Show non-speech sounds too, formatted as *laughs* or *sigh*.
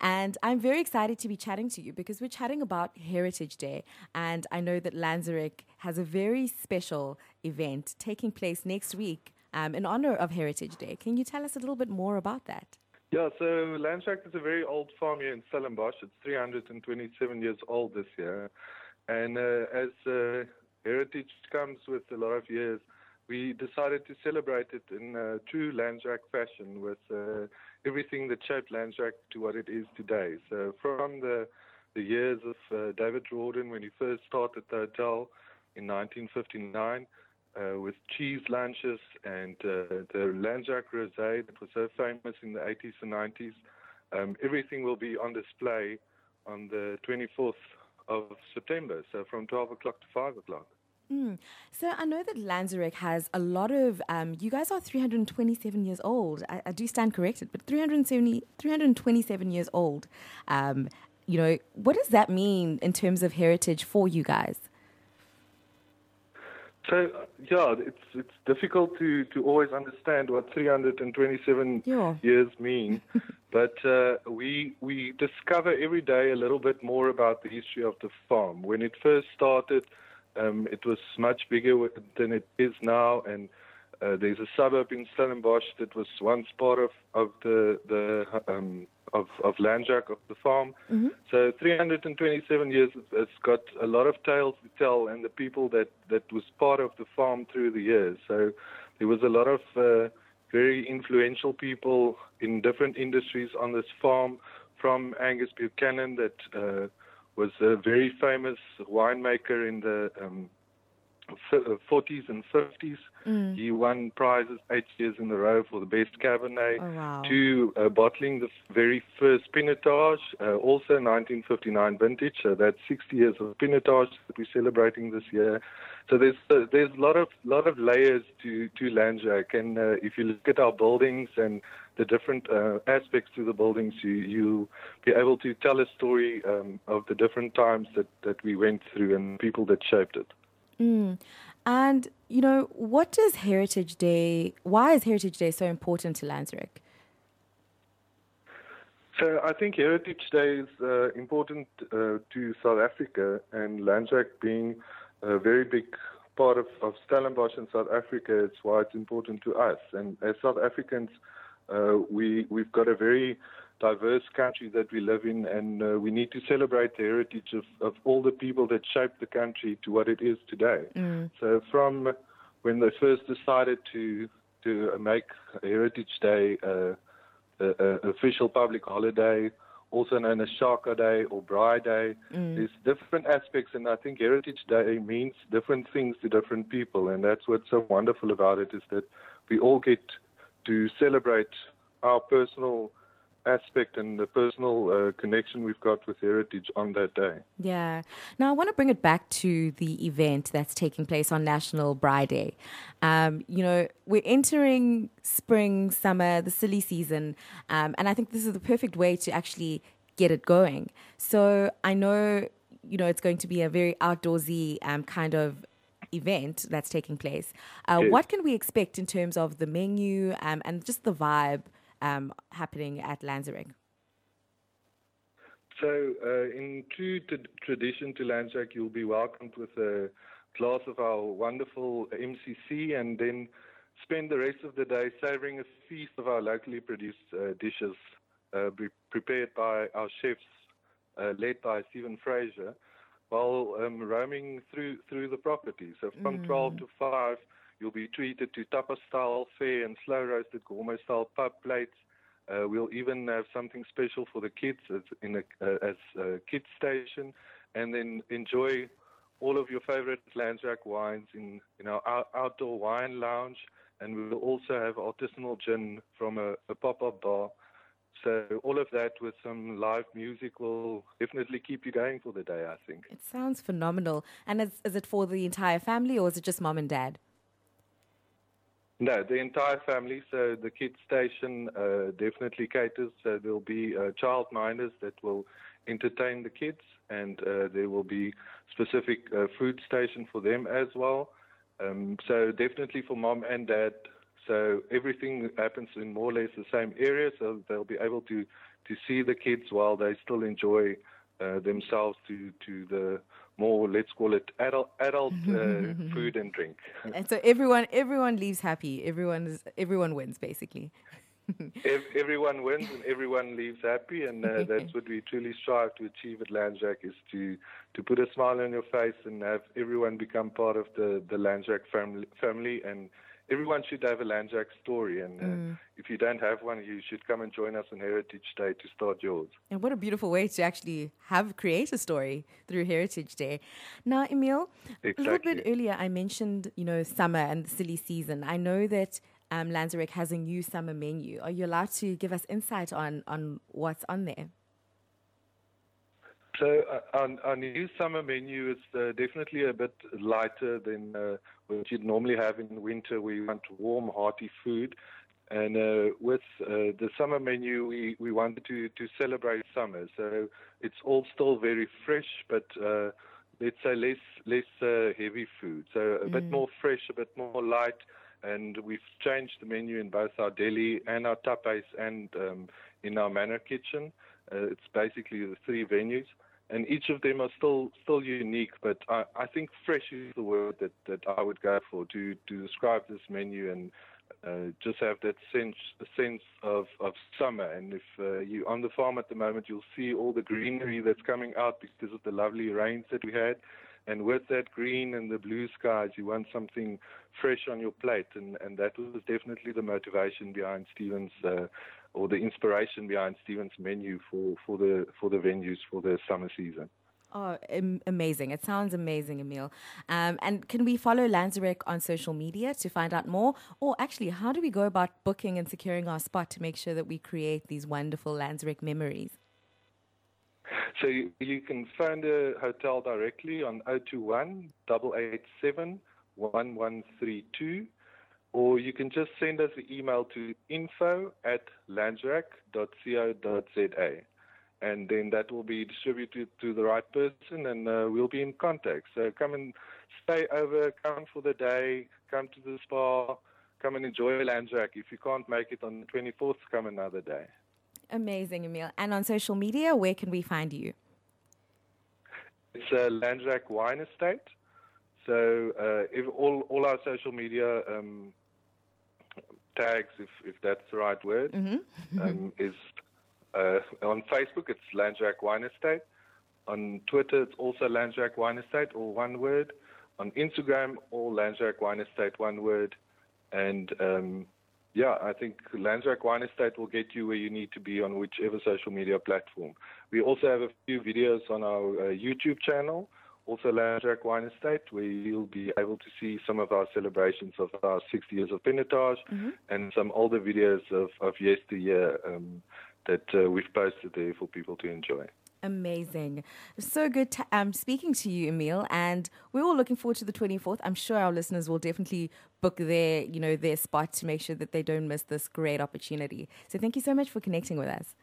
And I'm very excited to be chatting to you because we're chatting about Heritage Day. And I know that Lanzerac has a very special event taking place next week um, in honor of Heritage Day. Can you tell us a little bit more about that? Yeah, so Lanzerac is a very old farm here in Stellenbosch. It's 327 years old this year. And uh, as uh, heritage comes with a lot of years, we decided to celebrate it in uh, true Lanzerac fashion with uh, everything that shaped Lanzerac to what it is today. So from the the years of uh, David Rawdon when he first started the hotel in 1959 uh, with cheese lunches and uh, the Lanzerac Rosé that was so famous in the 80s and 90s. Um, everything will be on display on the 24th of September, so from 12 o'clock to 5 o'clock. Mm. So I know that Lanzerac has a lot of, um, you guys are 327 years old. I, I, do stand corrected, but 370, 327 years old. Um, you know, what does that mean in terms of heritage for you guys? So yeah, it's it's difficult to, to always understand what 327 yeah. years mean, *laughs* but uh, we we discover every day a little bit more about the history of the farm. When it first started, um, it was much bigger than it is now, and uh, there's a suburb in Stellenbosch that was once part of of the the um, of of Lanzerac of the farm. Mm-hmm. So 327 years it's got a lot of tales to tell, and the people that that was part of the farm through the years. So there was a lot of uh, very influential people in different industries on this farm, from Angus Buchanan that. Uh, was a very famous winemaker in the um, 40s and 50s. Mm. He won prizes eight years in a row for the best Cabernet. Oh, wow. To uh, bottling the very first Pinotage, uh, also 1959 vintage. So that's 60 years of Pinotage that we're celebrating this year. So there's uh, there's a lot of lot of layers to to Lanzerac, and uh, if you look at our buildings and the different uh, aspects to the buildings, you you be able to tell a story um, of the different times that that we went through and people that shaped it. Mm. And you know, what does Heritage Day? Why is Heritage Day so important to Lanzerac? So I think Heritage Day is uh, important uh, to South Africa, and Lanzerac being a very big part of, of Stellenbosch in South Africa, it's why it's important to us. And as South Africans, uh, we we've got a very diverse country that we live in, and uh, we need to celebrate the heritage of, of all the people that shaped the country to what it is today. Mm. So from when they first decided to to make Heritage Day uh, a, official public holiday, also known as Shaka Day or Braai Day. Mm. There's different aspects, and I think Heritage Day means different things to different people, and that's what's so wonderful about it is that we all get to celebrate our personal aspect and the personal uh, connection we've got with heritage on that day. Yeah. Now, I want to bring it back to the event that's taking place on National Braai Day. Um, you know, we're entering spring, summer, the silly season, um, and I think this is the perfect way to actually get it going. So I know, you know, it's going to be a very outdoorsy um, kind of event that's taking place. Uh, yes. What can we expect in terms of the menu um, and just the vibe um, happening at Lanzerac? So, uh, in true t- tradition to Lanzerac, you'll be welcomed with a glass of our wonderful MCC and then spend the rest of the day savoring a feast of our locally produced uh, dishes uh, prepared by our chefs, uh, led by Stephen Fraser while um, roaming through through the property. So from mm. 12 to 5, you'll be treated to tapas style fare and slow roasted gourmet style pub plates. Uh, we'll even have something special for the kids as in a uh, as a kids station, and then enjoy all of your favorite Lanzerac wines in in our outdoor wine lounge. And we will also have artisanal gin from a, a pop-up bar so all of that with some live music will definitely keep you going for the day, I think. It sounds phenomenal. And is, is it for the entire family or is it just mom and dad? No, the entire family. So the kids station uh, definitely caters. So there'll be uh, child minders that will entertain the kids, and uh, there will be specific uh, food station for them as well. Um, so definitely for mom and dad, so everything happens in more or less the same area, so they'll be able to to see the kids while they still enjoy uh, themselves to to the more let's call it adult adult uh, *laughs* food and drink. *laughs* and so everyone everyone leaves happy. Everyone is everyone wins basically. *laughs* everyone wins and everyone leaves happy, and uh, that's what we truly strive to achieve at Lanzerac is to to put a smile on your face and have everyone become part of the the Lanzerac family family and everyone should have a Lanzerac story. And uh, mm. if you don't have one, you should come and join us on Heritage Day to start yours. And what a beautiful way to actually have create a story through Heritage Day. Now, Emil, exactly. a little bit earlier, I mentioned you know summer and the silly season. I know that. Um, Lanzerac has a new summer menu. Are you allowed to give us insight on, on what's on there? So uh, our, our, new summer menu is uh, definitely a bit lighter than uh, what you'd normally have in winter. We want warm, hearty food. And uh, with uh, the summer menu, we, we wanted to, to celebrate summer. So it's all still very fresh, but uh, let's say less less heavy food. So a mm. bit more fresh, a bit more light. And we've changed the menu in both our deli and our tapas and um, in our manor kitchen. it's basically the three venues and each of them are still still unique. But I, I think fresh is the word that, that I would go for to to describe this menu and uh, just have that sense sense of, of summer. And if uh, you're on the farm at the moment, you'll see all the greenery that's coming out because of the lovely rains that we had. And with that green and the blue skies, you want something fresh on your plate, and, and that was definitely the motivation behind Stephen's uh, or the inspiration behind Stephen's menu for, for the for the venues for the summer season. Oh, amazing. It sounds amazing, Emil. Um, and can we follow Lanzerac on social media to find out more? Or actually, how do we go about booking and securing our spot to make sure that we create these wonderful Lanzerac memories? So you, you can phone the hotel directly on 021 887 1132 or you can just send us an email to info at lanzerac.co.za. And then that will be distributed to the right person and uh, we'll be in contact. So come and stay over, come for the day, come to the spa, come and enjoy Lanzerac. If you can't make it on the 24th, come another day. Amazing, Emil. And on social media, where can we find you? It's uh, Lanzerac Wine Estate. So uh, if all all our social media um, tags, if if that's the right word, mm-hmm. um, *laughs* is uh, on Facebook. It's Lanzerac Wine Estate. On Twitter, it's also Lanzerac Wine Estate, all one word. On Instagram, all Lanzerac Wine Estate, one word. And um, yeah, I think Lanzerac Wine Estate will get you where you need to be on whichever social media platform. We also have a few videos on our uh, YouTube channel, also Lanzerac Wine Estate, where you'll be able to see some of our celebrations of our 60 years of Pinotage mm-hmm. and some older videos of, of yesteryear um, that uh, we've posted there for people to enjoy. Amazing. So good to, um, speaking to you, Emil. And we're all looking forward to the 24th. I'm sure our listeners will definitely book their, you know, their spot to make sure that they don't miss this great opportunity. So thank you so much for connecting with us.